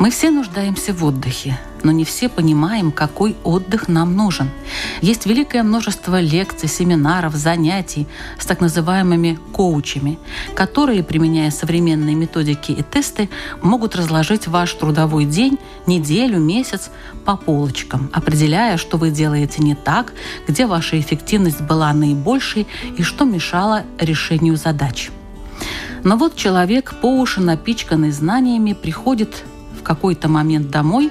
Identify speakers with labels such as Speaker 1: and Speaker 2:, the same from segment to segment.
Speaker 1: Мы все нуждаемся в отдыхе, но не все понимаем, какой отдых нам нужен. Есть великое множество лекций, семинаров, занятий с так называемыми коучами, которые, применяя современные методики и тесты, могут разложить ваш трудовой день, неделю, месяц по полочкам, определяя, что вы делаете не так, где ваша эффективность была наибольшей и что мешало решению задач. Но вот человек, по уши напичканный знаниями, приходит в какой-то момент домой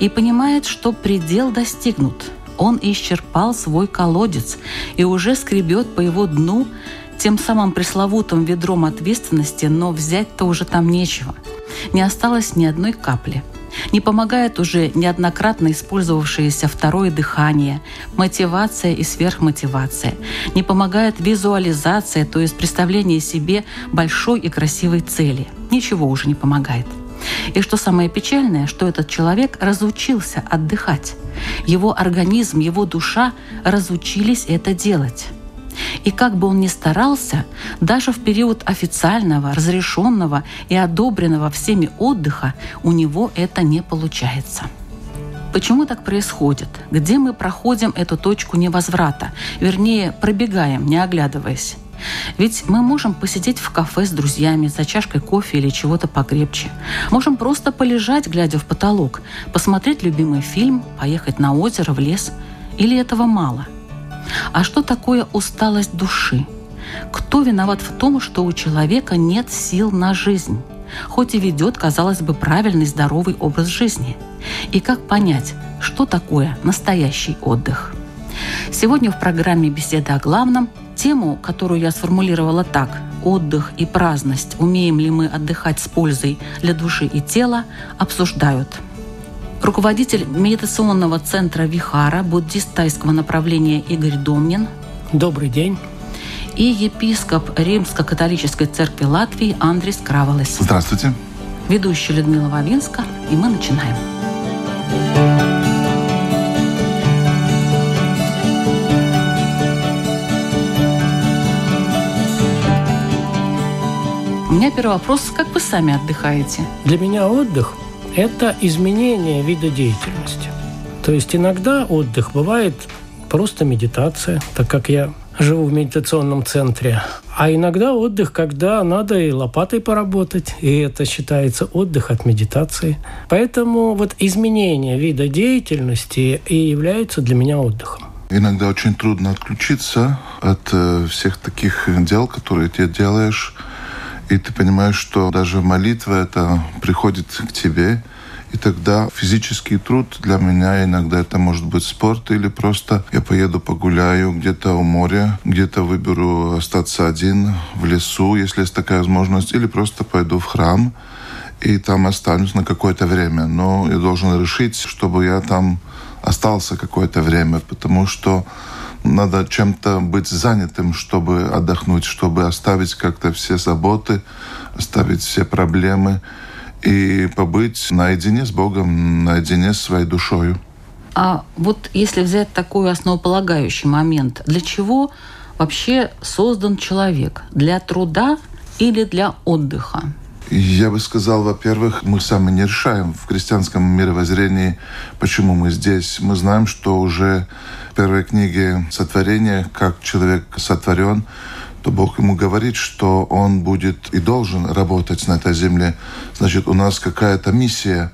Speaker 1: и понимает, что предел достигнут. Он исчерпал свой колодец и уже скребет по его дну тем самым пресловутым ведром ответственности, но взять-то уже там нечего. Не осталось ни одной капли. Не помогает уже неоднократно использовавшееся второе дыхание, мотивация и сверхмотивация. Не помогает визуализация, то есть представление себе большой и красивой цели. Ничего уже не помогает. И что самое печальное, что этот человек разучился отдыхать. Его организм, его душа разучились это делать. И как бы он ни старался, даже в период официального, разрешенного и одобренного всеми отдыха у него это не получается. Почему так происходит? Где мы проходим эту точку невозврата? Вернее, пробегаем, не оглядываясь. Ведь мы можем посидеть в кафе с друзьями за чашкой кофе или чего-то покрепче. Можем просто полежать, глядя в потолок, посмотреть любимый фильм, поехать на озеро, в лес. Или этого мало? А что такое усталость души? Кто виноват в том, что у человека нет сил на жизнь? хоть и ведет, казалось бы, правильный здоровый образ жизни. И как понять, что такое настоящий отдых? Сегодня в программе «Беседа о главном» Тему, которую я сформулировала так – отдых и праздность, умеем ли мы отдыхать с пользой для души и тела, обсуждают руководитель медитационного центра Вихара буддист тайского направления Игорь Домнин.
Speaker 2: Добрый день.
Speaker 1: И епископ Римско-католической церкви Латвии Андрис Кравалес.
Speaker 3: Здравствуйте.
Speaker 1: Ведущая Людмила Вавинска. И мы начинаем. Меня первый вопрос. Как вы сами отдыхаете?
Speaker 2: Для меня отдых – это изменение вида деятельности. То есть иногда отдых бывает просто медитация, так как я живу в медитационном центре. А иногда отдых, когда надо и лопатой поработать, и это считается отдых от медитации. Поэтому вот изменение вида деятельности и является для меня отдыхом.
Speaker 3: Иногда очень трудно отключиться от э, всех таких дел, которые ты делаешь и ты понимаешь, что даже молитва это приходит к тебе, и тогда физический труд для меня иногда это может быть спорт или просто я поеду погуляю где-то у моря, где-то выберу остаться один в лесу, если есть такая возможность, или просто пойду в храм и там останусь на какое-то время. Но я должен решить, чтобы я там остался какое-то время, потому что надо чем-то быть занятым, чтобы отдохнуть, чтобы оставить как-то все заботы, оставить все проблемы и побыть наедине с Богом, наедине с своей душою.
Speaker 1: А вот если взять такой основополагающий момент, для чего вообще создан человек? Для труда или для отдыха?
Speaker 3: Я бы сказал, во-первых, мы сами не решаем в христианском мировоззрении, почему мы здесь. Мы знаем, что уже в первой книге сотворения, как человек сотворен, то Бог ему говорит, что он будет и должен работать на этой земле. Значит, у нас какая-то миссия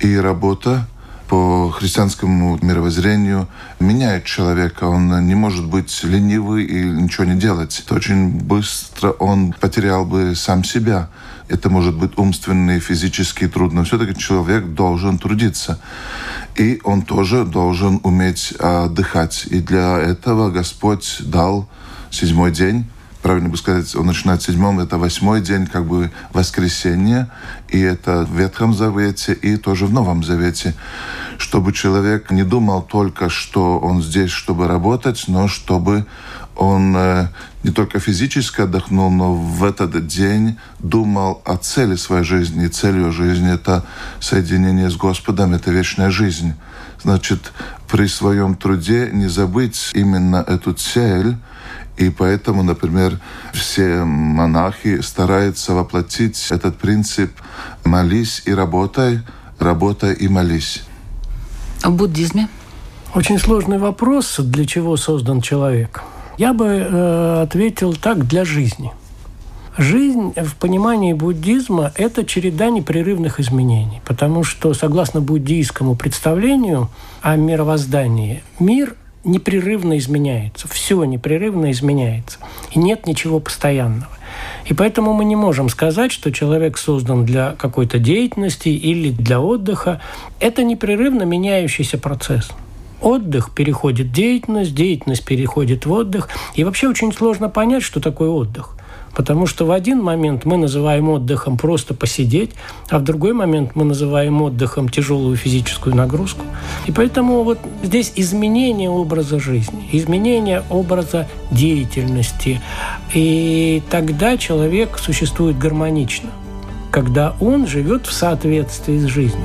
Speaker 3: и работа по христианскому мировоззрению меняет человека. Он не может быть ленивый и ничего не делать. То очень быстро он потерял бы сам себя. Это может быть умственный, физический труд, но все-таки человек должен трудиться. И он тоже должен уметь отдыхать. И для этого Господь дал седьмой день, правильно бы сказать, он начинает седьмом, это восьмой день, как бы воскресенье, и это в Ветхом Завете, и тоже в Новом Завете, чтобы человек не думал только, что он здесь, чтобы работать, но чтобы он э, не только физически отдохнул, но в этот день думал о цели своей жизни. И целью жизни – это соединение с Господом, это вечная жизнь. Значит, при своем труде не забыть именно эту цель, и поэтому, например, все монахи стараются воплотить этот принцип «молись и работай, работай и молись».
Speaker 1: А в буддизме?
Speaker 2: Очень сложный вопрос, для чего создан человек – я бы э, ответил так для жизни. Жизнь в понимании буддизма – это череда непрерывных изменений, потому что, согласно буддийскому представлению о мировоздании, мир непрерывно изменяется, все непрерывно изменяется, и нет ничего постоянного. И поэтому мы не можем сказать, что человек создан для какой-то деятельности или для отдыха. Это непрерывно меняющийся процесс – Отдых переходит в деятельность, деятельность переходит в отдых. И вообще очень сложно понять, что такое отдых. Потому что в один момент мы называем отдыхом просто посидеть, а в другой момент мы называем отдыхом тяжелую физическую нагрузку. И поэтому вот здесь изменение образа жизни, изменение образа деятельности. И тогда человек существует гармонично, когда он живет в соответствии с жизнью.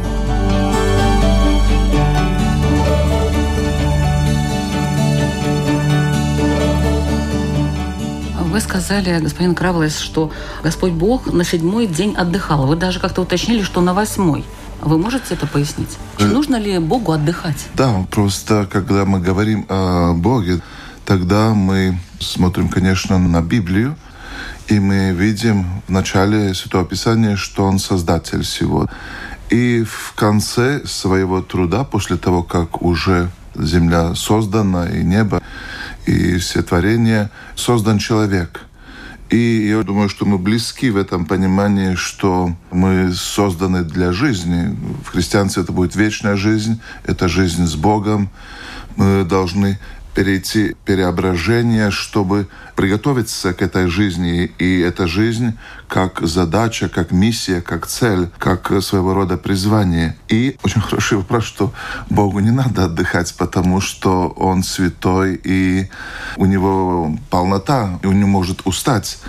Speaker 1: Вы сказали, господин Кравлес, что Господь Бог на седьмой день отдыхал. Вы даже как-то уточнили, что на восьмой. Вы можете это пояснить? Э, нужно ли Богу отдыхать?
Speaker 3: Да, просто когда мы говорим о Боге, тогда мы смотрим, конечно, на Библию, и мы видим в начале Святого Писания, что Он Создатель всего. И в конце своего труда, после того, как уже земля создана и небо, и все творения, создан человек. И я думаю, что мы близки в этом понимании, что мы созданы для жизни. В христианстве это будет вечная жизнь, это жизнь с Богом. Мы должны перейти преображение, чтобы приготовиться к этой жизни. И эта жизнь как задача, как миссия, как цель, как своего рода призвание. И очень хороший вопрос, что Богу не надо отдыхать, потому что Он святой, и у Него полнота, и Он не может устать.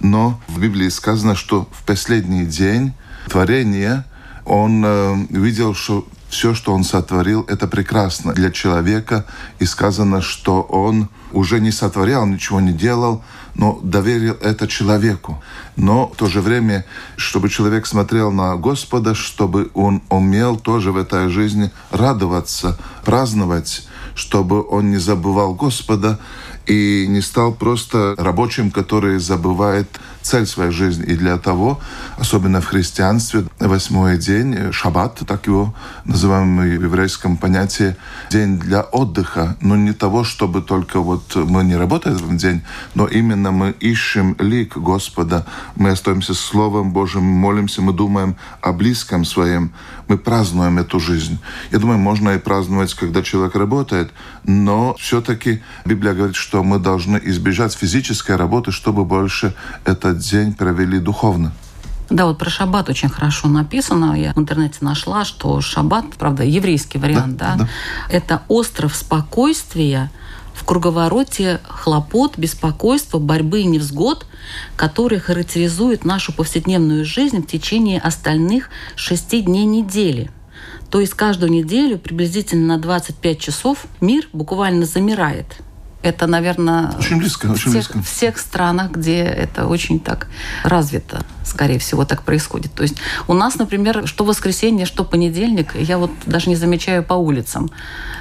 Speaker 3: Но в Библии сказано, что в последний день творения он э, видел, что все, что он сотворил, это прекрасно для человека. И сказано, что он уже не сотворял, ничего не делал, но доверил это человеку. Но в то же время, чтобы человек смотрел на Господа, чтобы он умел тоже в этой жизни радоваться, праздновать, чтобы он не забывал Господа и не стал просто рабочим, который забывает цель своей жизни. И для того, особенно в христианстве, восьмой день, шаббат, так его называем в еврейском понятии, день для отдыха, но не того, чтобы только вот мы не работаем в день, но именно мы ищем лик Господа, мы остаемся Словом Божьим, молимся, мы думаем о близком своем, мы празднуем эту жизнь. Я думаю, можно и праздновать, когда человек работает, но все-таки Библия говорит, что мы должны избежать физической работы, чтобы больше этот день провели духовно.
Speaker 1: Да, вот про шаббат очень хорошо написано. Я в интернете нашла, что шаббат, правда, еврейский вариант, да, да, да. это остров спокойствия в круговороте хлопот, беспокойства, борьбы и невзгод, которые характеризуют нашу повседневную жизнь в течение остальных шести дней недели. То есть каждую неделю приблизительно на 25 часов мир буквально замирает – это, наверное,
Speaker 3: очень близко, очень
Speaker 1: всех,
Speaker 3: близко.
Speaker 1: всех странах, где это очень так развито, скорее всего, так происходит. То есть у нас, например, что воскресенье, что понедельник, я вот даже не замечаю по улицам.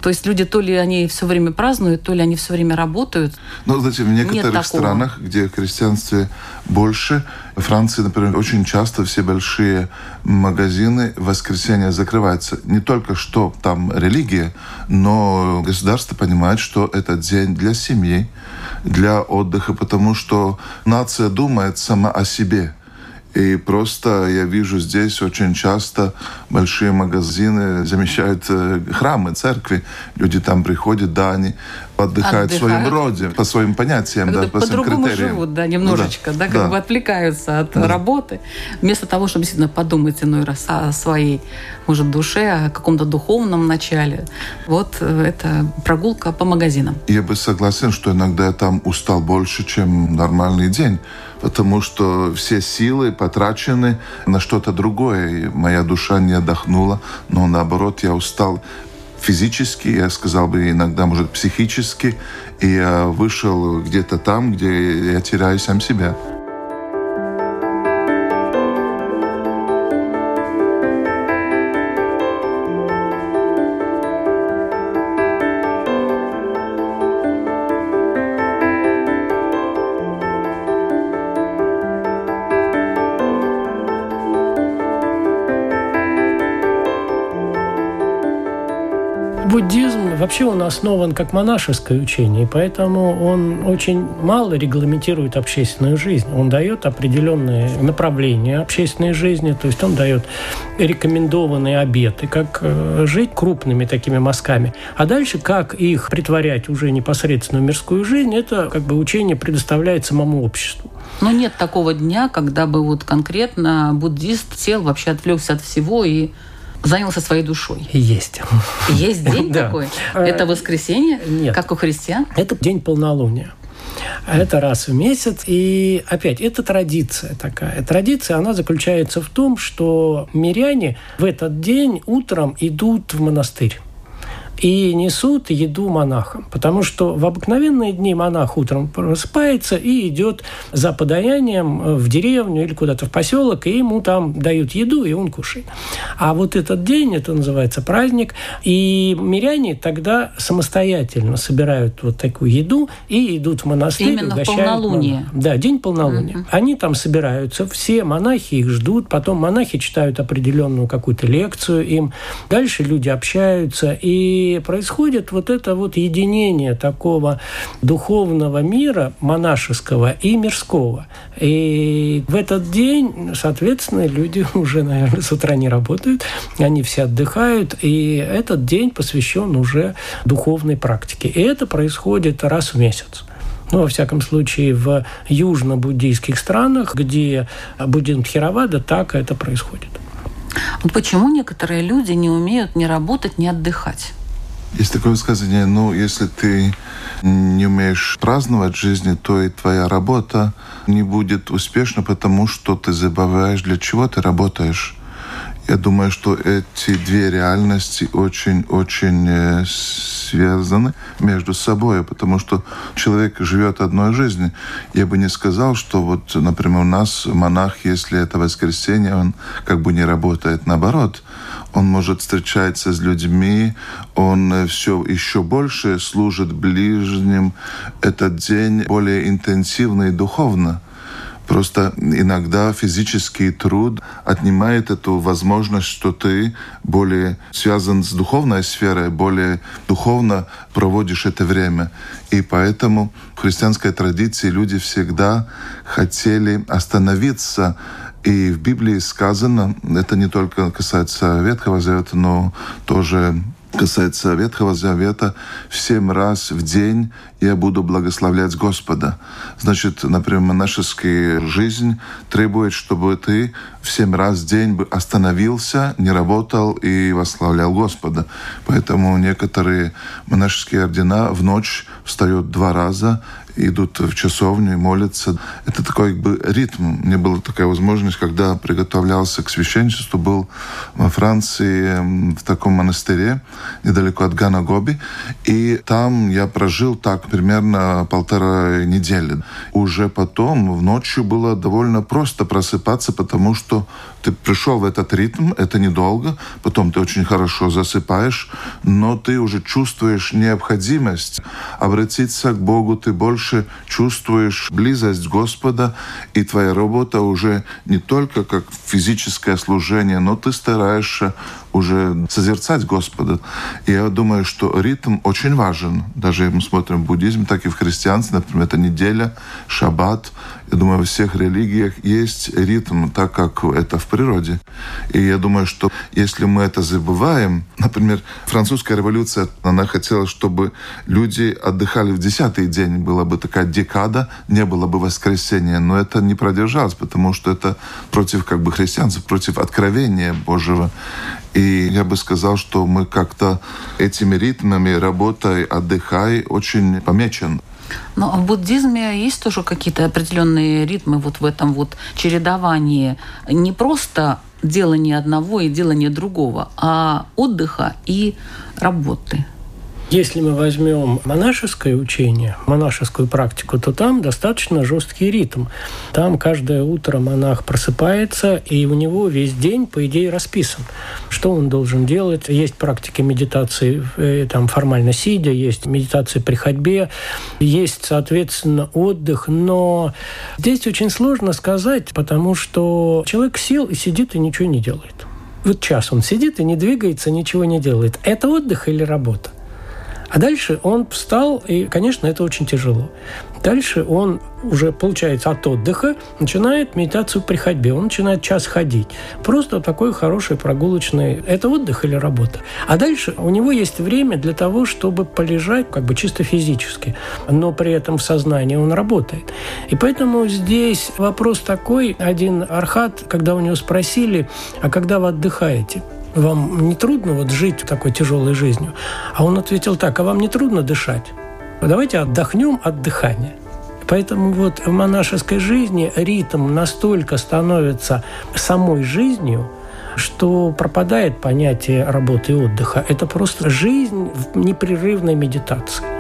Speaker 1: То есть люди то ли они все время празднуют, то ли они все время работают.
Speaker 3: Ну, знаете, в некоторых странах, где в христианстве больше, в Франции, например, очень часто все большие магазины в воскресенье закрываются. Не только что там религия, но государство понимает, что это день для семьи, для отдыха, потому что нация думает сама о себе. И просто я вижу здесь очень часто большие магазины замещают э, храмы, церкви. Люди там приходят, да, они отдыхают, в своем роде, по своим понятиям, да,
Speaker 1: по по-другому критериям. живут, да, немножечко, да, да как да. бы отвлекаются от да. работы, вместо того, чтобы действительно подумать иной раз о своей, может, душе, о каком-то духовном начале. Вот э, это прогулка по магазинам.
Speaker 3: Я бы согласен, что иногда я там устал больше, чем нормальный день потому что все силы потрачены на что-то другое. И моя душа не отдохнула, но наоборот я устал физически, я сказал бы иногда, может, психически, и я вышел где-то там, где я теряю сам себя.
Speaker 2: Вообще он основан как монашеское учение, и поэтому он очень мало регламентирует общественную жизнь. Он дает определенные направления общественной жизни, то есть он дает рекомендованные обеты, как э, жить крупными такими мазками. А дальше, как их притворять уже непосредственно в мирскую жизнь, это как бы учение предоставляет самому обществу.
Speaker 1: Но нет такого дня, когда бы вот конкретно буддист сел, вообще отвлекся от всего и занялся своей душой.
Speaker 2: Есть.
Speaker 1: Есть день такой? Это воскресенье?
Speaker 2: Нет.
Speaker 1: Как у христиан?
Speaker 2: Это день полнолуния. Это раз в месяц. И опять, это традиция такая. Традиция, она заключается в том, что миряне в этот день утром идут в монастырь и несут еду монахам. Потому что в обыкновенные дни монах утром просыпается и идет за подаянием в деревню или куда-то в поселок, и ему там дают еду, и он кушает. А вот этот день, это называется праздник, и миряне тогда самостоятельно собирают вот такую еду и идут в монастырь.
Speaker 1: Именно в полнолуние.
Speaker 2: Монах. Да, день полнолуния. Угу. Они там собираются, все монахи их ждут, потом монахи читают определенную какую-то лекцию им, дальше люди общаются, и происходит вот это вот единение такого духовного мира, монашеского и мирского. И в этот день, соответственно, люди уже, наверное, с утра не работают, они все отдыхают, и этот день посвящен уже духовной практике. И это происходит раз в месяц. Ну, во всяком случае, в южно-буддийских странах, где буддизм Тхеравада, так это происходит.
Speaker 1: Вот почему некоторые люди не умеют ни работать, ни отдыхать?
Speaker 3: Есть такое высказывание, ну, если ты не умеешь праздновать жизни, то и твоя работа не будет успешна, потому что ты забываешь, для чего ты работаешь. Я думаю, что эти две реальности очень-очень э, связаны между собой, потому что человек живет одной жизнью. Я бы не сказал, что вот, например, у нас монах, если это воскресенье, он как бы не работает. Наоборот, он может встречаться с людьми, он э, все еще больше служит ближним. Этот день более интенсивно и духовно. Просто иногда физический труд отнимает эту возможность, что ты более связан с духовной сферой, более духовно проводишь это время. И поэтому в христианской традиции люди всегда хотели остановиться и в Библии сказано, это не только касается Ветхого Завета, но тоже касается Ветхого Завета, в семь раз в день я буду благословлять Господа. Значит, например, монашеская жизнь требует, чтобы ты в семь раз в день остановился, не работал и восславлял Господа. Поэтому некоторые монашеские ордена в ночь встают два раза идут в часовню и молятся. Это такой как бы ритм. Мне была такая возможность, когда приготовлялся к священничеству, был во Франции в таком монастыре недалеко от Ганагоби. И там я прожил так примерно полтора недели. Уже потом в ночью было довольно просто просыпаться, потому что ты пришел в этот ритм, это недолго, потом ты очень хорошо засыпаешь, но ты уже чувствуешь необходимость обратиться к Богу, ты больше чувствуешь близость Господа, и твоя работа уже не только как физическое служение, но ты стараешься уже созерцать Господа. И я думаю, что ритм очень важен. Даже мы смотрим в буддизме, так и в христианстве, например, это неделя, шаббат. Я думаю, во всех религиях есть ритм, так как это в природе. И я думаю, что если мы это забываем, например, французская революция, она хотела, чтобы люди отдыхали в десятый день, была бы такая декада, не было бы воскресенья, но это не продержалось, потому что это против как бы христианцев, против откровения Божьего. И я бы сказал, что мы как-то этими ритмами, работой, отдыхай, очень помечен.
Speaker 1: Но в буддизме есть тоже какие-то определенные ритмы вот в этом вот чередовании. Не просто делание одного и делание другого, а отдыха и работы.
Speaker 2: Если мы возьмем монашеское учение, монашескую практику, то там достаточно жесткий ритм. Там каждое утро монах просыпается, и у него весь день, по идее, расписан. Что он должен делать? Есть практики медитации э, там, формально сидя, есть медитация при ходьбе, есть, соответственно, отдых. Но здесь очень сложно сказать, потому что человек сел и сидит и ничего не делает. Вот час он сидит и не двигается, ничего не делает. Это отдых или работа? А дальше он встал, и, конечно, это очень тяжело. Дальше он уже, получается, от отдыха начинает медитацию при ходьбе. Он начинает час ходить. Просто такой хороший прогулочный... Это отдых или работа? А дальше у него есть время для того, чтобы полежать как бы чисто физически. Но при этом в сознании он работает. И поэтому здесь вопрос такой. Один архат, когда у него спросили, а когда вы отдыхаете? Вам не трудно вот жить такой тяжелой жизнью? А он ответил так, а вам не трудно дышать? Давайте отдохнем от дыхания. Поэтому вот в монашеской жизни ритм настолько становится самой жизнью, что пропадает понятие работы и отдыха. Это просто жизнь в непрерывной медитации.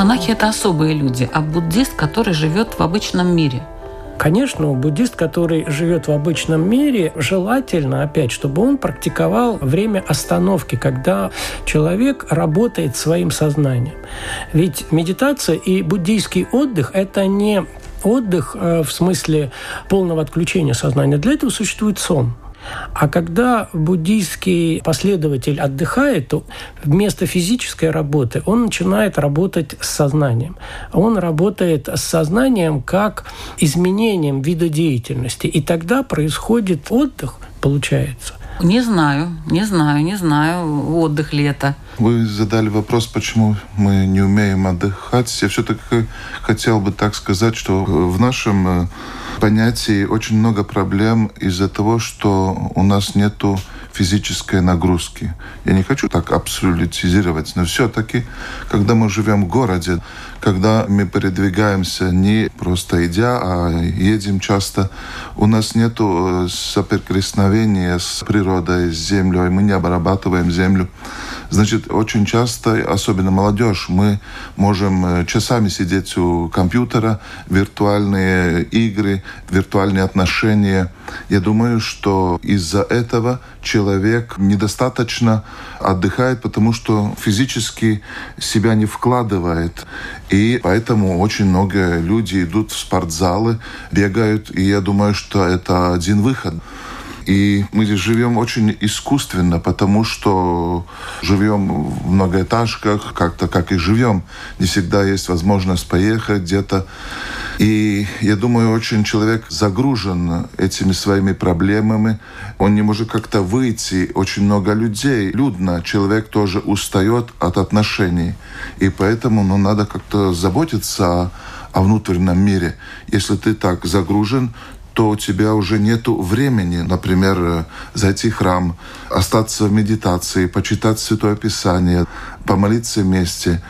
Speaker 1: Монахи – это особые люди, а буддист, который живет в обычном мире –
Speaker 2: Конечно, буддист, который живет в обычном мире, желательно, опять, чтобы он практиковал время остановки, когда человек работает своим сознанием. Ведь медитация и буддийский отдых – это не отдых э, в смысле полного отключения сознания. Для этого существует сон. А когда буддийский последователь отдыхает, то вместо физической работы он начинает работать с сознанием. Он работает с сознанием как изменением вида деятельности. И тогда происходит отдых, получается.
Speaker 1: Не знаю, не знаю, не знаю, отдых ли это.
Speaker 3: Вы задали вопрос, почему мы не умеем отдыхать. Я все-таки хотел бы так сказать, что в нашем э, понятии очень много проблем из-за того, что у нас нету физической нагрузки. Я не хочу так абсолютизировать, но все-таки, когда мы живем в городе, когда мы передвигаемся не просто идя, а едем часто, у нас нет э, соприкосновения с природой, с землей, мы не обрабатываем землю. Значит, очень часто, особенно молодежь, мы можем э, часами сидеть у компьютера, виртуальные игры, виртуальные отношения. Я думаю, что из-за этого человек недостаточно отдыхает, потому что физически себя не вкладывает. И поэтому очень много людей идут в спортзалы, бегают, и я думаю, что это один выход. И мы живем очень искусственно, потому что живем в многоэтажках, как-то как и живем. Не всегда есть возможность поехать где-то. И я думаю, очень человек загружен этими своими проблемами. Он не может как-то выйти. Очень много людей. Людно. Человек тоже устает от отношений. И поэтому ну, надо как-то заботиться о, о внутреннем мире. Если ты так загружен, то у тебя уже нет времени, например, э, зайти в храм, остаться в медитации, почитать Святое Писание, помолиться вместе.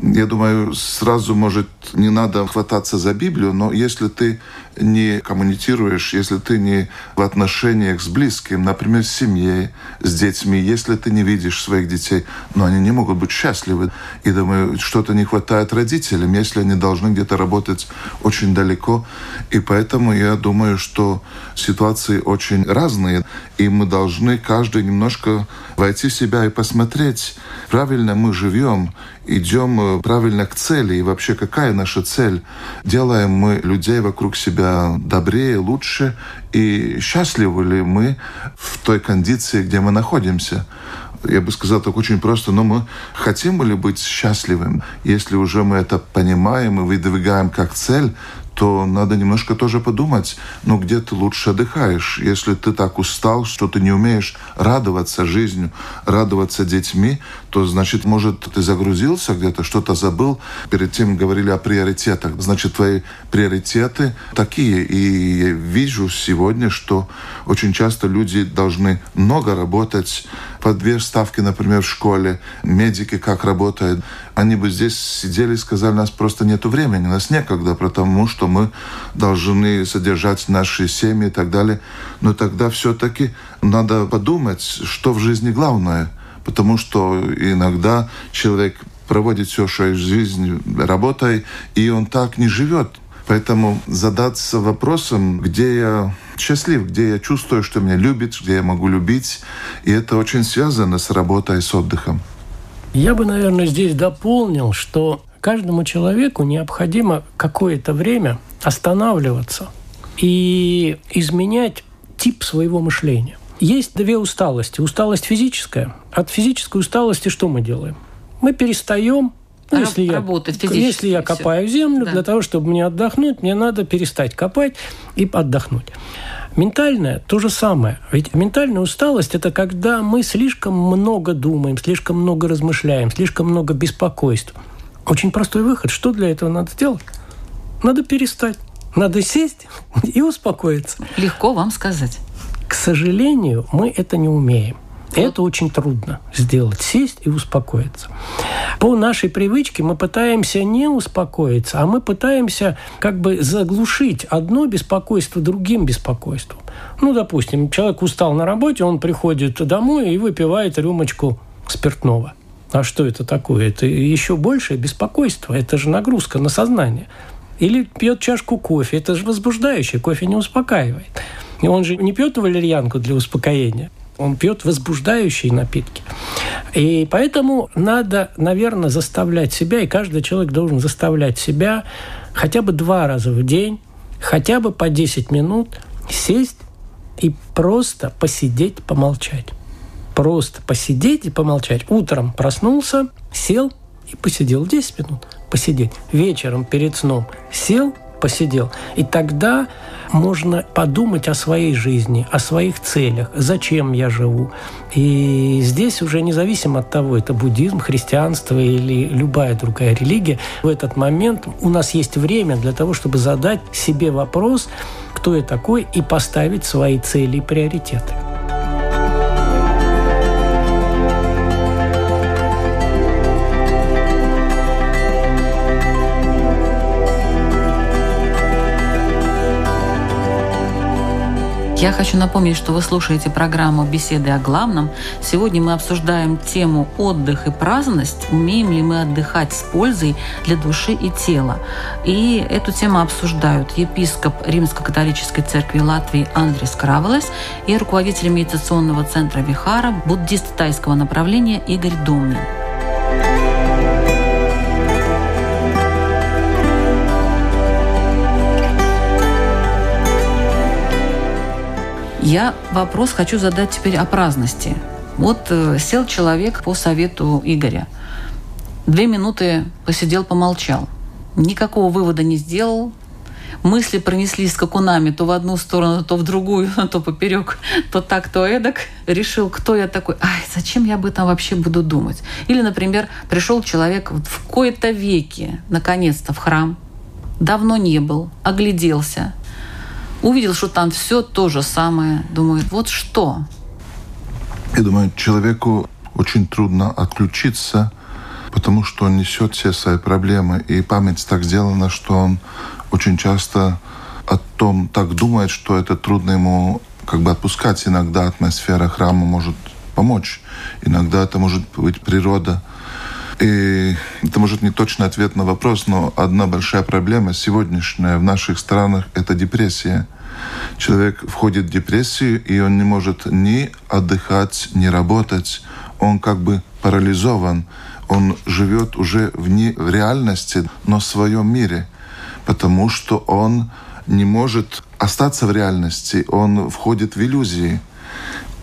Speaker 3: Я думаю, сразу, может, не надо хвататься за Библию, но если ты не коммуницируешь, если ты не в отношениях с близким, например, с семьей, с детьми, если ты не видишь своих детей, но они не могут быть счастливы. И думаю, что-то не хватает родителям, если они должны где-то работать очень далеко. И поэтому я думаю, что ситуации очень разные, и мы должны каждый немножко войти в себя и посмотреть, правильно мы живем, идем э, правильно к цели и вообще какая наша цель. Делаем мы людей вокруг себя добрее, лучше. И счастливы ли мы в той кондиции, где мы находимся? Я бы сказал так очень просто, но мы хотим ли быть счастливым? Если уже мы это понимаем и выдвигаем как цель, то надо немножко тоже подумать, ну где ты лучше отдыхаешь, если ты так устал, что ты не умеешь радоваться жизнью, радоваться детьми, то значит, может, ты загрузился где-то, что-то забыл. Перед тем говорили о приоритетах. Значит, твои приоритеты такие. И я вижу сегодня, что очень часто люди должны много работать, по две ставки, например, в школе, медики как работают. Они бы здесь сидели и сказали, у нас просто нет времени, у нас некогда, потому что мы должны содержать наши семьи и так далее. Но тогда все-таки надо подумать, что в жизни главное. Потому что иногда человек проводит всю свою жизнь работой, и он так не живет. Поэтому задаться вопросом, где я счастлив, где я чувствую, что меня любит, где я могу любить. И это очень связано с работой, с отдыхом.
Speaker 2: Я бы, наверное, здесь дополнил, что каждому человеку необходимо какое-то время останавливаться и изменять тип своего мышления. Есть две усталости. Усталость физическая. От физической усталости что мы делаем? Мы перестаем ну, если я, если я копаю землю, да. для того, чтобы мне отдохнуть, мне надо перестать копать и отдохнуть. Ментальная то же самое. Ведь ментальная усталость – это когда мы слишком много думаем, слишком много размышляем, слишком много беспокойств. Очень простой выход. Что для этого надо сделать? Надо перестать. Надо сесть и успокоиться.
Speaker 1: Легко вам сказать.
Speaker 2: К сожалению, мы это не умеем. Это очень трудно сделать, сесть и успокоиться. По нашей привычке мы пытаемся не успокоиться, а мы пытаемся как бы заглушить одно беспокойство другим беспокойством. Ну, допустим, человек устал на работе, он приходит домой и выпивает рюмочку спиртного. А что это такое? Это еще большее беспокойство. Это же нагрузка на сознание. Или пьет чашку кофе. Это же возбуждающее. Кофе не успокаивает. И он же не пьет валерьянку для успокоения он пьет возбуждающие напитки. И поэтому надо, наверное, заставлять себя, и каждый человек должен заставлять себя хотя бы два раза в день, хотя бы по 10 минут сесть и просто посидеть, помолчать. Просто посидеть и помолчать. Утром проснулся, сел и посидел 10 минут. Посидеть. Вечером перед сном сел, посидел. И тогда можно подумать о своей жизни, о своих целях, зачем я живу. И здесь уже независимо от того, это буддизм, христианство или любая другая религия, в этот момент у нас есть время для того, чтобы задать себе вопрос, кто я такой, и поставить свои цели и приоритеты.
Speaker 1: Я хочу напомнить, что вы слушаете программу «Беседы о главном». Сегодня мы обсуждаем тему «Отдых и праздность. Умеем ли мы отдыхать с пользой для души и тела?» И эту тему обсуждают епископ Римско-католической церкви Латвии Андрес Кравелес и руководитель медитационного центра Вихара, буддист тайского направления Игорь Домнин. Я вопрос хочу задать теперь о праздности. Вот э, сел человек по совету Игоря. Две минуты посидел, помолчал. Никакого вывода не сделал. Мысли пронеслись скакунами то в одну сторону, то в другую, то поперек, то так, то эдак. Решил, кто я такой. Ай, зачем я об этом вообще буду думать? Или, например, пришел человек в кои-то веке, наконец-то, в храм. Давно не был, огляделся – увидел, что там все то же самое, думает, вот что?
Speaker 3: Я думаю, человеку очень трудно отключиться, потому что он несет все свои проблемы, и память так сделана, что он очень часто о том так думает, что это трудно ему как бы отпускать. Иногда атмосфера храма может помочь. Иногда это может быть природа. И это может не точный ответ на вопрос, но одна большая проблема сегодняшняя в наших странах – это депрессия. Человек входит в депрессию, и он не может ни отдыхать, ни работать. Он как бы парализован. Он живет уже вне в реальности, но в своем мире, потому что он не может остаться в реальности, он входит в иллюзии.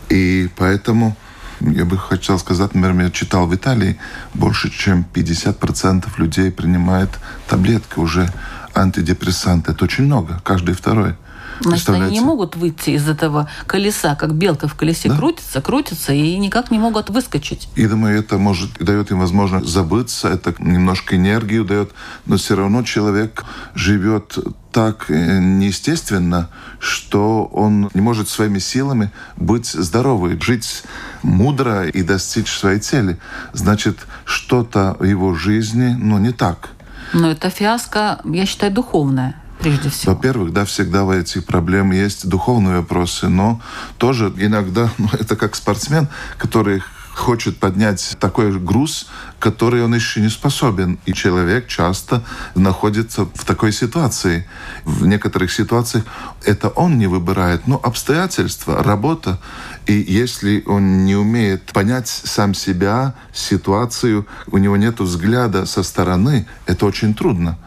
Speaker 3: И поэтому я бы хотел сказать, например, я читал в Италии, больше чем 50% людей принимает таблетки уже антидепрессанты. Это очень много, каждый второй.
Speaker 1: Значит, они не могут выйти из этого колеса, как белка в колесе да? крутится, крутится и никак не могут выскочить.
Speaker 3: И думаю, это может дает им возможность забыться, это немножко энергию дает, но все равно человек живет так э, неестественно, что он не может своими силами быть здоровым, жить мудро и достичь своей цели. Значит, что-то в его жизни, ну, не так.
Speaker 1: Но это фиаско, я считаю, духовное прежде всего?
Speaker 3: Во-первых, да, всегда в этих проблем есть духовные вопросы, но тоже иногда, ну, это как спортсмен, который хочет поднять такой груз, который он еще не способен. И человек часто находится в такой ситуации. В некоторых ситуациях это он не выбирает, но обстоятельства, работа. И если он не умеет понять сам себя, ситуацию, у него нет взгляда со стороны, это очень трудно.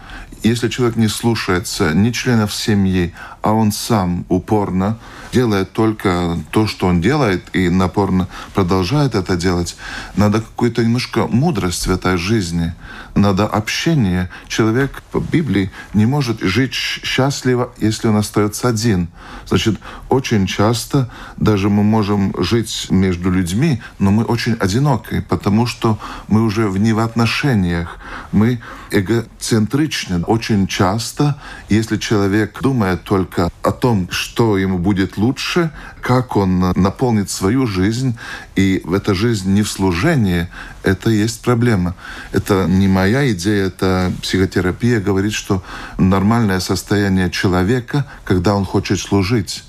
Speaker 3: Если человек не слушается ни членов семьи, а он сам упорно делает только то, что он делает, и напорно продолжает это делать, надо какую-то немножко мудрость в этой жизни, надо общение. Человек по Библии не может жить счастливо, если он остается один. Значит, очень часто даже мы можем жить между людьми, но мы очень одиноки, потому что мы уже вне в отношениях, мы эгоцентричны. Очень часто, если человек думает только о том, что ему будет лучше, как он наполнит свою жизнь, и в эта жизнь не в служении, это есть проблема. Это не моя идея, это психотерапия говорит, что нормальное состояние человека, когда он хочет служить.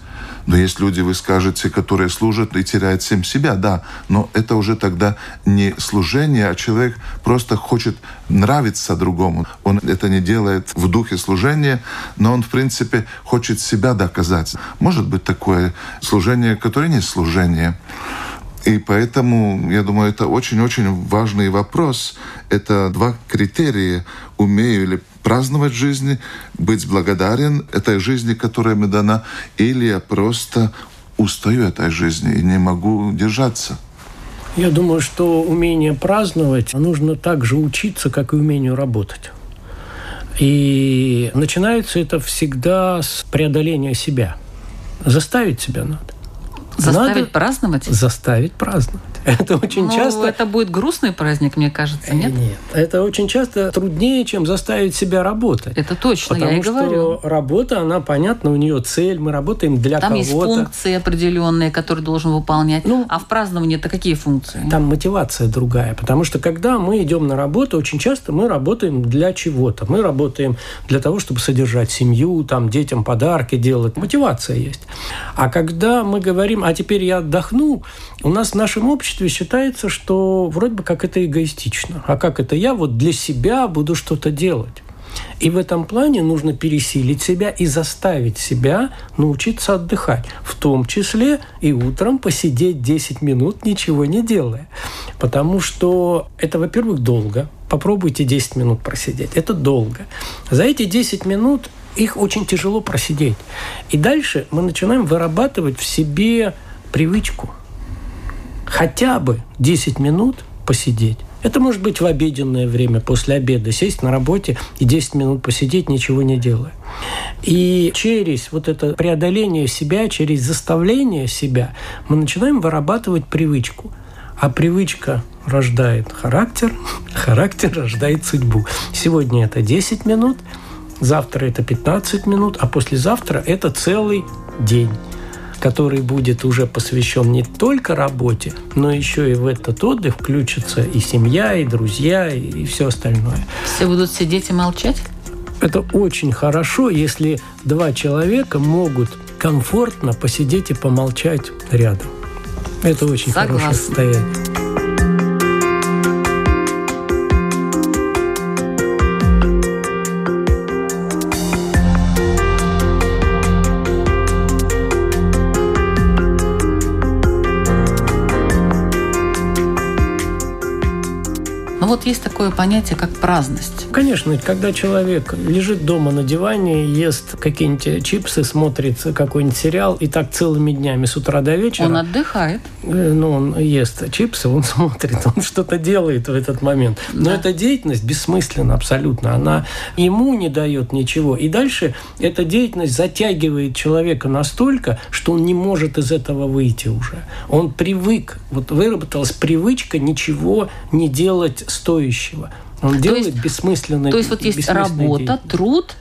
Speaker 3: Но есть люди, вы скажете, которые служат и теряют всем себя, да, но это уже тогда не служение, а человек просто хочет нравиться другому. Он это не делает в духе служения, но он, в принципе, хочет себя доказать. Может быть такое служение, которое не служение. И поэтому, я думаю, это очень-очень важный вопрос. Это два критерия. Умею ли праздновать жизни, быть благодарен этой жизни, которая мне дана, или я просто устаю этой жизни и не могу держаться.
Speaker 2: Я думаю, что умение праздновать нужно так же учиться, как и умению работать. И начинается это всегда с преодоления себя. Заставить себя надо.
Speaker 1: Заставить надо праздновать?
Speaker 2: Заставить праздновать. Это очень
Speaker 1: ну,
Speaker 2: часто...
Speaker 1: это будет грустный праздник, мне кажется, нет?
Speaker 2: Нет. Это очень часто труднее, чем заставить себя работать.
Speaker 1: Это точно,
Speaker 2: Потому
Speaker 1: я и
Speaker 2: что
Speaker 1: говорю.
Speaker 2: работа, она, понятна, у нее цель, мы работаем для
Speaker 1: Там
Speaker 2: кого-то.
Speaker 1: есть функции определенные, которые должен выполнять.
Speaker 2: Ну,
Speaker 1: а в праздновании это какие функции?
Speaker 2: Там мотивация другая. Потому что когда мы идем на работу, очень часто мы работаем для чего-то. Мы работаем для того, чтобы содержать семью, там, детям подарки делать. Мотивация есть. А когда мы говорим, а теперь я отдохну, у нас в нашем обществе считается, что вроде бы как это эгоистично. А как это я вот для себя буду что-то делать? И в этом плане нужно пересилить себя и заставить себя научиться отдыхать. В том числе и утром посидеть 10 минут, ничего не делая. Потому что это, во-первых, долго. Попробуйте 10 минут просидеть. Это долго. За эти 10 минут их очень тяжело просидеть. И дальше мы начинаем вырабатывать в себе привычку – хотя бы 10 минут посидеть. Это может быть в обеденное время, после обеда, сесть на работе и 10 минут посидеть, ничего не делая. И через вот это преодоление себя, через заставление себя мы начинаем вырабатывать привычку. А привычка рождает характер, характер рождает судьбу. Сегодня это 10 минут, завтра это 15 минут, а послезавтра это целый день который будет уже посвящен не только работе, но еще и в этот отдых включится и семья, и друзья, и все остальное.
Speaker 1: Все будут сидеть и молчать?
Speaker 2: Это очень хорошо, если два человека могут комфортно посидеть и помолчать рядом. Это очень Согласна. хорошее состояние.
Speaker 1: Вот есть такое понятие, как праздность.
Speaker 2: Конечно, когда человек лежит дома на диване, ест какие-нибудь чипсы, смотрит какой-нибудь сериал, и так целыми днями с утра до вечера.
Speaker 1: Он отдыхает.
Speaker 2: Э, ну, он ест чипсы, он смотрит, он что-то делает в этот момент. Но да. эта деятельность бессмысленна абсолютно. Она ему не дает ничего. И дальше эта деятельность затягивает человека настолько, что он не может из этого выйти уже. Он привык, вот выработалась привычка ничего не делать стоящего. Он то делает есть, бессмысленные
Speaker 1: То есть вот есть работа, труд,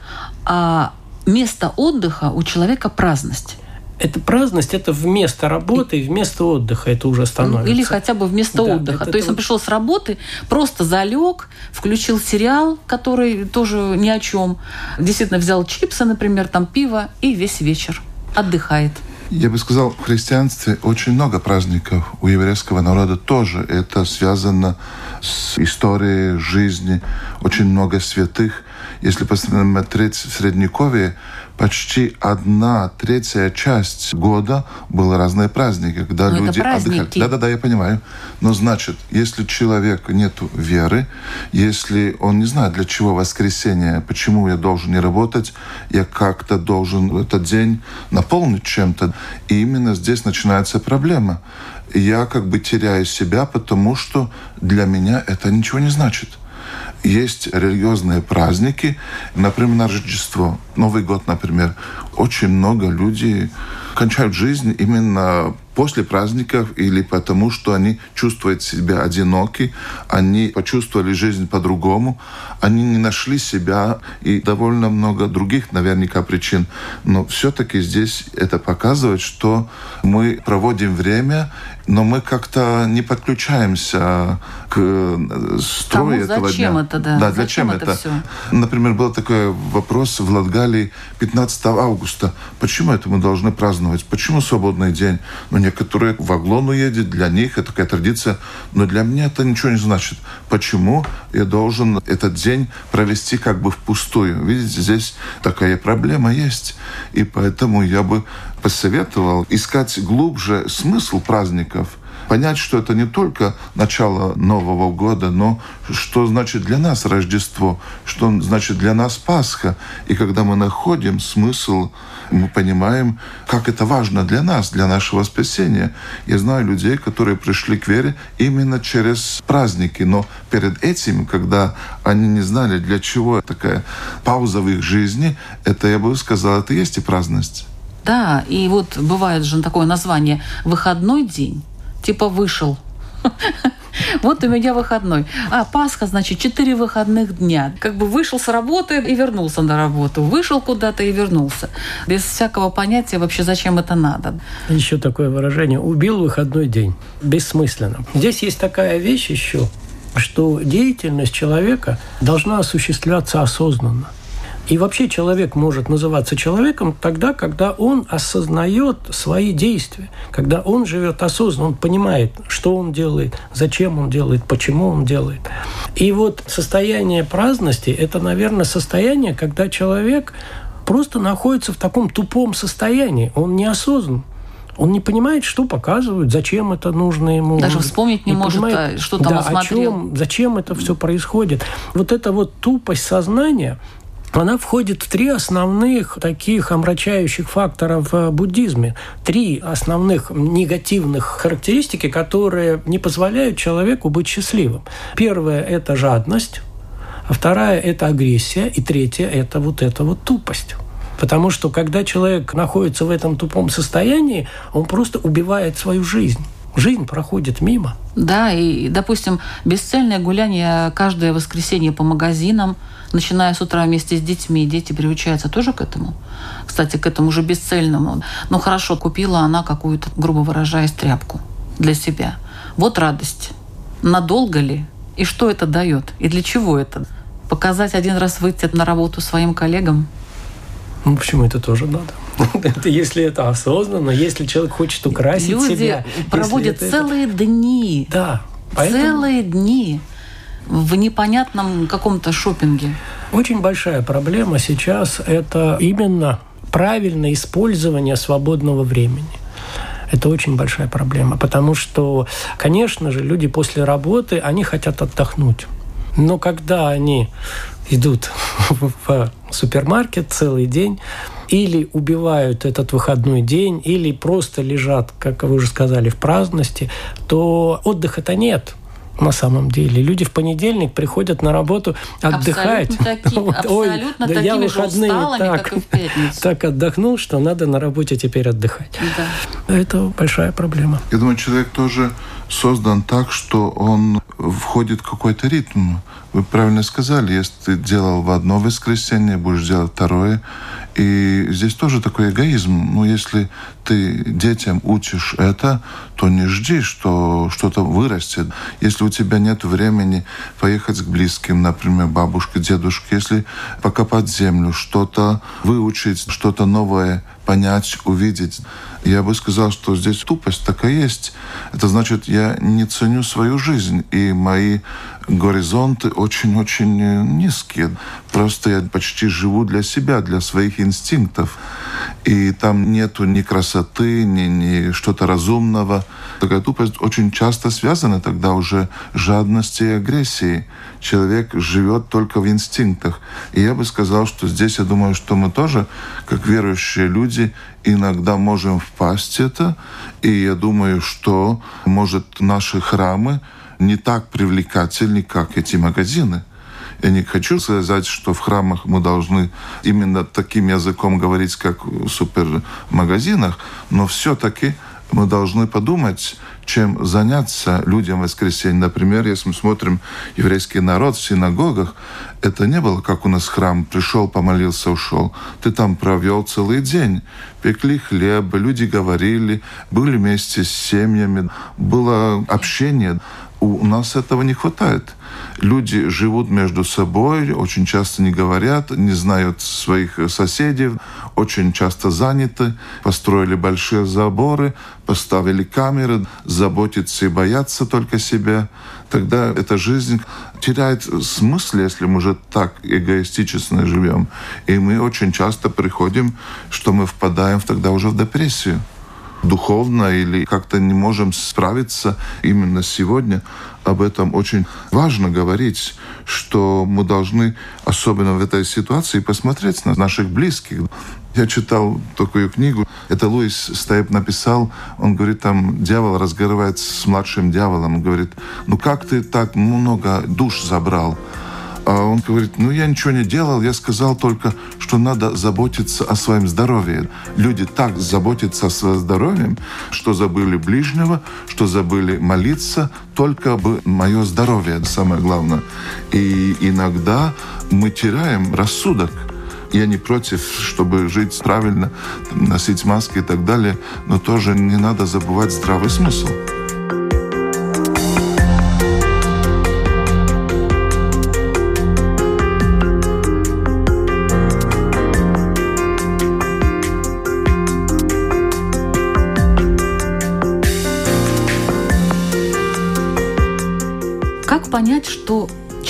Speaker 1: а место отдыха у человека праздность.
Speaker 2: Это праздность, это вместо работы и вместо отдыха это уже становится.
Speaker 1: Или хотя бы вместо да, отдыха. То есть он пришел с работы, просто залег, включил сериал, который тоже ни о чем. Действительно взял чипсы, например, там пиво и весь вечер отдыхает.
Speaker 3: Я бы сказал, в христианстве очень много праздников. У еврейского народа тоже это связано с историей жизни. Очень много святых. Если посмотреть в Средневековье, почти одна третья часть года были разные праздники, когда Но люди отдыхали. Да-да-да, я понимаю. Но значит, если человек нет веры, если он не знает, для чего воскресенье, почему я должен не работать, я как-то должен этот день наполнить чем-то. И именно здесь начинается проблема. Я как бы теряю себя, потому что для меня это ничего не значит есть религиозные праздники, например, на Рождество, Новый год, например. Очень много людей кончают жизнь именно после праздников или потому, что они чувствуют себя одиноки, они почувствовали жизнь по-другому, они не нашли себя и довольно много других наверняка причин. Но все-таки здесь это показывает, что мы проводим время, но мы как-то не подключаемся к э, строю
Speaker 1: Тому,
Speaker 3: этого
Speaker 1: зачем
Speaker 3: дня.
Speaker 1: Это, да?
Speaker 3: да, зачем, зачем это? Все? Например, был такой вопрос в Латгалии 15 августа. Почему это мы должны праздновать? Почему свободный день? Ну, некоторые в Аглону едет, для них это такая традиция, но для меня это ничего не значит. Почему я должен этот день провести как бы впустую? Видите, здесь такая проблема есть. И поэтому я бы посоветовал искать глубже смысл праздников, понять, что это не только начало Нового года, но что значит для нас Рождество, что значит для нас Пасха. И когда мы находим смысл, мы понимаем, как это важно для нас, для нашего спасения. Я знаю людей, которые пришли к вере именно через праздники, но перед этим, когда они не знали, для чего такая пауза в их жизни, это, я бы сказал, это есть и праздность.
Speaker 1: Да, и вот бывает же такое название «выходной день», типа вышел. Вот у меня выходной. А Пасха, значит, четыре выходных дня. Как бы вышел с работы и вернулся на работу. Вышел куда-то и вернулся. Без всякого понятия вообще, зачем это надо.
Speaker 2: Еще такое выражение. Убил выходной день. Бессмысленно. Здесь есть такая вещь еще, что деятельность человека должна осуществляться осознанно. И вообще человек может называться человеком тогда, когда он осознает свои действия, когда он живет осознанно, он понимает, что он делает, зачем он делает, почему он делает. И вот состояние праздности – это, наверное, состояние, когда человек просто находится в таком тупом состоянии, он неосознан. Он не понимает, что показывают, зачем это нужно ему.
Speaker 1: Даже вспомнить не, не может, понимает, что там
Speaker 2: да,
Speaker 1: он смотрел.
Speaker 2: О чем, зачем это все происходит. Вот эта вот тупость сознания, она входит в три основных таких омрачающих фактора в э, буддизме. Три основных негативных характеристики, которые не позволяют человеку быть счастливым. Первое – это жадность, а вторая – это агрессия, и третья – это вот эта вот тупость. Потому что когда человек находится в этом тупом состоянии, он просто убивает свою жизнь. Жизнь проходит мимо.
Speaker 1: Да, и, допустим, бесцельное гуляние каждое воскресенье по магазинам – начиная с утра вместе с детьми, дети приучаются тоже к этому. Кстати, к этому же бесцельному. Ну хорошо, купила она какую-то, грубо выражаясь, тряпку для себя. Вот радость. Надолго ли? И что это дает? И для чего это? Показать один раз выйти на работу своим коллегам?
Speaker 2: Ну, почему это тоже надо? это если это осознанно, если человек хочет украсить
Speaker 1: Люди
Speaker 2: себя.
Speaker 1: проводят целые это... дни.
Speaker 2: Да.
Speaker 1: Поэтому... Целые дни в непонятном каком-то шопинге.
Speaker 2: Очень большая проблема сейчас – это именно правильное использование свободного времени. Это очень большая проблема, потому что, конечно же, люди после работы, они хотят отдохнуть. Но когда они идут в супермаркет целый день, или убивают этот выходной день, или просто лежат, как вы уже сказали, в праздности, то отдыха-то нет на самом деле. Люди в понедельник приходят на работу отдыхать.
Speaker 1: Абсолютно, таки, вот, абсолютно Ой, да я выходные усталыми, так, как и в пятницу.
Speaker 2: так отдохнул, что надо на работе теперь отдыхать. Да. Это большая проблема.
Speaker 3: Я думаю, человек тоже создан так, что он входит в какой-то ритм. Вы правильно сказали, если ты делал в одно воскресенье, будешь делать второе, и здесь тоже такой эгоизм. Ну, если ты детям учишь это, то не жди, что что-то вырастет. Если у тебя нет времени поехать к близким, например, бабушке, дедушке, если покопать землю, что-то выучить, что-то новое понять, увидеть. Я бы сказал, что здесь тупость такая есть. Это значит, я не ценю свою жизнь, и мои горизонты очень-очень низкие. Просто я почти живу для себя, для своих инстинктов. И там нету ни красоты, ни, ни что-то разумного. Такая тупость очень часто связана тогда уже жадностью и агрессией. Человек живет только в инстинктах. И я бы сказал, что здесь, я думаю, что мы тоже, как верующие люди, иногда можем впасть это. И я думаю, что, может, наши храмы не так привлекательны, как эти магазины. Я не хочу сказать, что в храмах мы должны именно таким языком говорить, как в супермагазинах, но все-таки мы должны подумать, чем заняться людям в воскресенье. Например, если мы смотрим еврейский народ в синагогах, это не было, как у нас храм, пришел, помолился, ушел. Ты там провел целый день. Пекли хлеб, люди говорили, были вместе с семьями, было общение. У нас этого не хватает. Люди живут между собой, очень часто не говорят, не знают своих соседей, очень часто заняты, построили большие заборы, поставили камеры, заботятся и боятся только себя. Тогда эта жизнь теряет смысл, если мы уже так эгоистично живем. И мы очень часто приходим, что мы впадаем тогда уже в депрессию духовно или как-то не можем справиться именно сегодня. Об этом очень важно говорить, что мы должны, особенно в этой ситуации, посмотреть на наших близких. Я читал такую книгу, это Луис Стейп написал, он говорит, там дьявол разговаривает с младшим дьяволом, он говорит, ну как ты так много душ забрал? А он говорит, ну я ничего не делал, я сказал только, что надо заботиться о своем здоровье. Люди так заботятся о своем здоровье, что забыли ближнего, что забыли молиться, только бы мое здоровье, это самое главное. И иногда мы теряем рассудок. Я не против, чтобы жить правильно, носить маски и так далее, но тоже не надо забывать здравый смысл.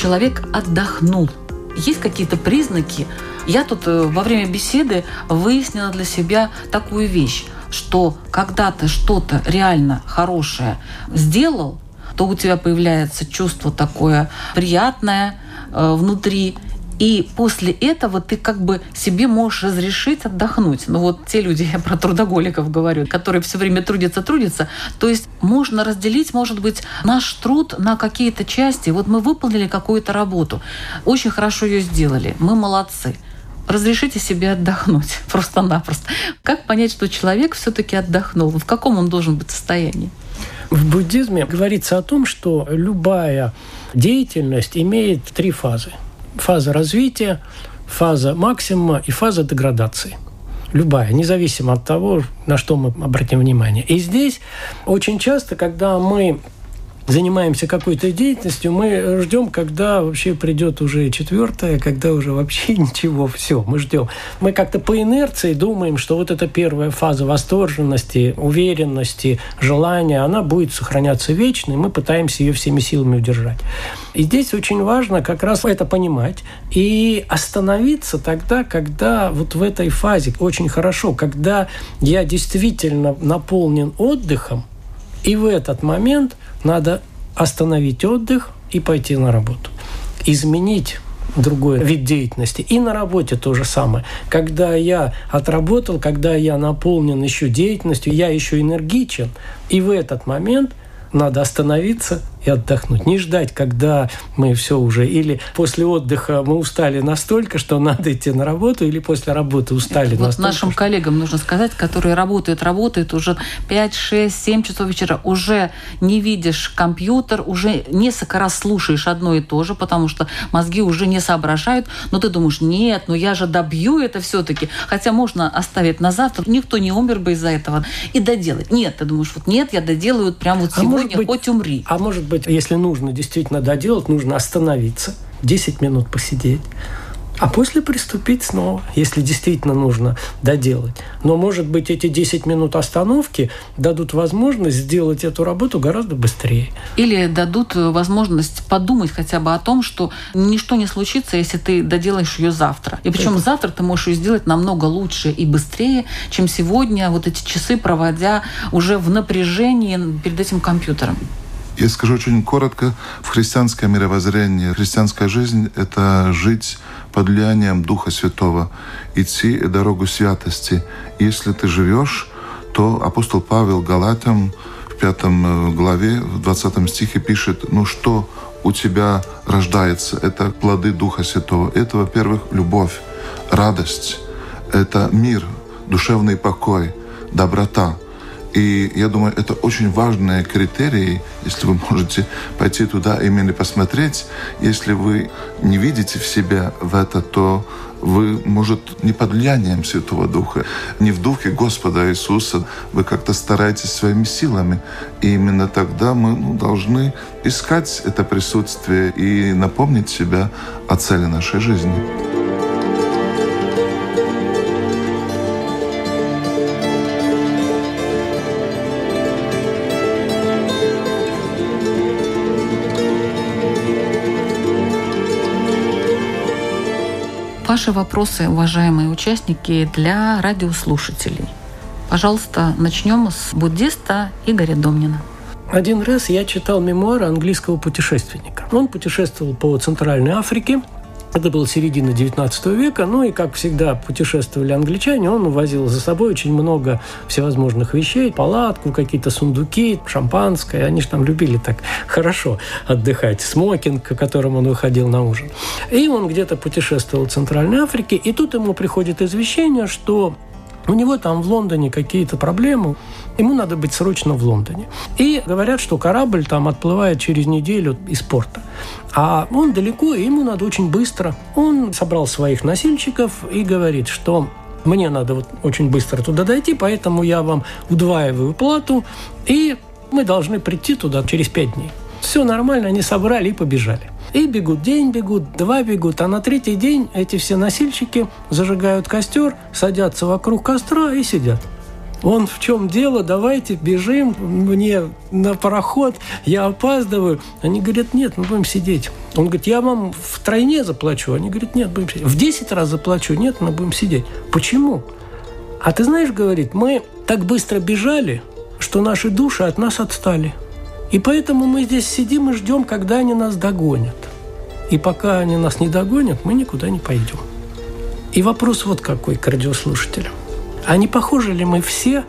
Speaker 1: Человек отдохнул? Есть какие-то признаки? Я тут э, во время беседы выяснила для себя такую вещь, что когда ты что-то реально хорошее сделал, то у тебя появляется чувство такое приятное э, внутри, и после этого ты как бы себе можешь разрешить отдохнуть. Ну вот те люди, я про трудоголиков говорю, которые все время трудятся, трудятся. То есть можно разделить, может быть, наш труд на какие-то части. Вот мы выполнили какую-то работу, очень хорошо ее сделали, мы молодцы разрешите себе отдохнуть просто-напросто. Как понять, что человек все-таки отдохнул? В каком он должен быть состоянии?
Speaker 2: В буддизме говорится о том, что любая деятельность имеет три фазы фаза развития, фаза максимума и фаза деградации. Любая, независимо от того, на что мы обратим внимание. И здесь очень часто, когда мы занимаемся какой-то деятельностью, мы ждем, когда вообще придет уже четвертое, когда уже вообще ничего, все, мы ждем. Мы как-то по инерции думаем, что вот эта первая фаза восторженности, уверенности, желания, она будет сохраняться вечно, и мы пытаемся ее всеми силами удержать. И здесь очень важно как раз это понимать и остановиться тогда, когда вот в этой фазе очень хорошо, когда я действительно наполнен отдыхом, и в этот момент надо остановить отдых и пойти на работу. Изменить другой вид деятельности. И на работе то же самое. Когда я отработал, когда я наполнен еще деятельностью, я еще энергичен, и в этот момент надо остановиться и отдохнуть. Не ждать, когда мы все уже... Или после отдыха мы устали настолько, что надо идти на работу, или после работы устали
Speaker 1: вот
Speaker 2: настолько.
Speaker 1: нашим
Speaker 2: что...
Speaker 1: коллегам нужно сказать, которые работают, работают уже 5, 6, 7 часов вечера, уже не видишь компьютер, уже несколько раз слушаешь одно и то же, потому что мозги уже не соображают, но ты думаешь, нет, ну я же добью это все-таки. Хотя можно оставить на завтра, никто не умер бы из-за этого, и доделать. Нет, ты думаешь, вот нет, я доделаю вот прямо вот
Speaker 2: А
Speaker 1: сегодня,
Speaker 2: быть-
Speaker 1: хоть умри.
Speaker 2: А может быть, если нужно действительно доделать, нужно остановиться, 10 минут посидеть, а после приступить снова, если действительно нужно доделать. Но, может быть, эти 10 минут остановки дадут возможность сделать эту работу гораздо быстрее.
Speaker 1: Или дадут э, возможность подумать хотя бы о том, что ничто не случится, если ты доделаешь ее завтра. И причем завтра ты можешь ее сделать намного лучше и быстрее, чем сегодня, вот эти часы проводя уже в напряжении перед этим компьютером.
Speaker 3: Я скажу очень коротко. В христианское мировоззрение, христианская жизнь – это жить под влиянием Духа Святого, идти дорогу святости. Если ты живешь, то апостол Павел Галатам в пятом э, главе, в 20 стихе пишет, ну что у тебя рождается? Это плоды Духа Святого. Это, во-первых, любовь, радость, это мир, душевный покой, доброта – и я думаю, это очень важные критерии, если вы можете пойти туда именно посмотреть. Если вы не видите в себе в это, то вы, может, не под влиянием Святого Духа, не в Духе Господа Иисуса, вы как-то стараетесь своими силами. И именно тогда мы ну, должны искать это присутствие и напомнить себя о цели нашей жизни.
Speaker 1: Ваши вопросы, уважаемые участники, для радиослушателей. Пожалуйста, начнем с буддиста Игоря Домнина.
Speaker 2: Один раз я читал мемуары английского путешественника. Он путешествовал по Центральной Африке. Это было середина 19 века. Ну и, как всегда, путешествовали англичане. Он увозил за собой очень много всевозможных вещей. Палатку, какие-то сундуки, шампанское. Они же там любили так хорошо отдыхать. Смокинг, которым он выходил на ужин. И он где-то путешествовал в Центральной Африке. И тут ему приходит извещение, что у него там в Лондоне какие-то проблемы, ему надо быть срочно в Лондоне. И говорят, что корабль там отплывает через неделю из порта. А он далеко, и ему надо очень быстро. Он собрал своих носильщиков и говорит, что мне надо вот очень быстро туда дойти, поэтому я вам удваиваю плату, и мы должны прийти туда через пять дней. Все нормально, они собрали и побежали. И бегут, день бегут, два бегут, а на третий день эти все носильщики зажигают костер, садятся вокруг костра и сидят. Он в чем дело? Давайте бежим мне на пароход, я опаздываю. Они говорят, нет, мы будем сидеть. Он говорит, я вам в тройне заплачу. Они говорят, нет, будем сидеть. В 10 раз заплачу. Нет, мы будем сидеть. Почему? А ты знаешь, говорит, мы так быстро бежали, что наши души от нас отстали. И поэтому мы здесь сидим и ждем, когда они нас догонят. И пока они нас не догонят, мы никуда не пойдем. И вопрос вот какой к радиослушателям. А не похожи ли мы все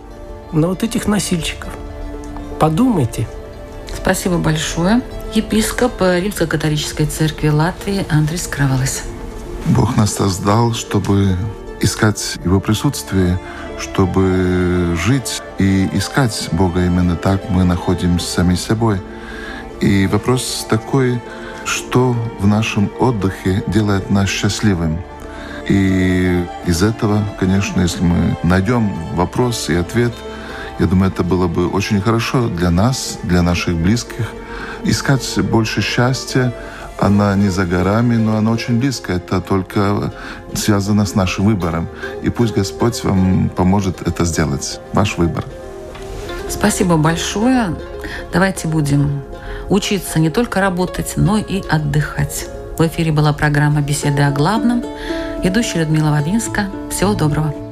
Speaker 2: на вот этих носильщиков? Подумайте.
Speaker 1: Спасибо большое. Епископ Римско-католической церкви Латвии Андрей Скравалес.
Speaker 3: Бог нас создал, чтобы искать Его присутствие, чтобы жить и искать Бога именно так мы находимся сами собой. И вопрос такой, что в нашем отдыхе делает нас счастливым. И из этого, конечно, если мы найдем вопрос и ответ, я думаю, это было бы очень хорошо для нас, для наших близких, искать больше счастья, она не за горами, но она очень близко. Это только связано с нашим выбором. И пусть Господь вам поможет это сделать. Ваш выбор.
Speaker 1: Спасибо большое. Давайте будем учиться не только работать, но и отдыхать. В эфире была программа «Беседы о главном». Ведущая Людмила Вавинска. Всего доброго.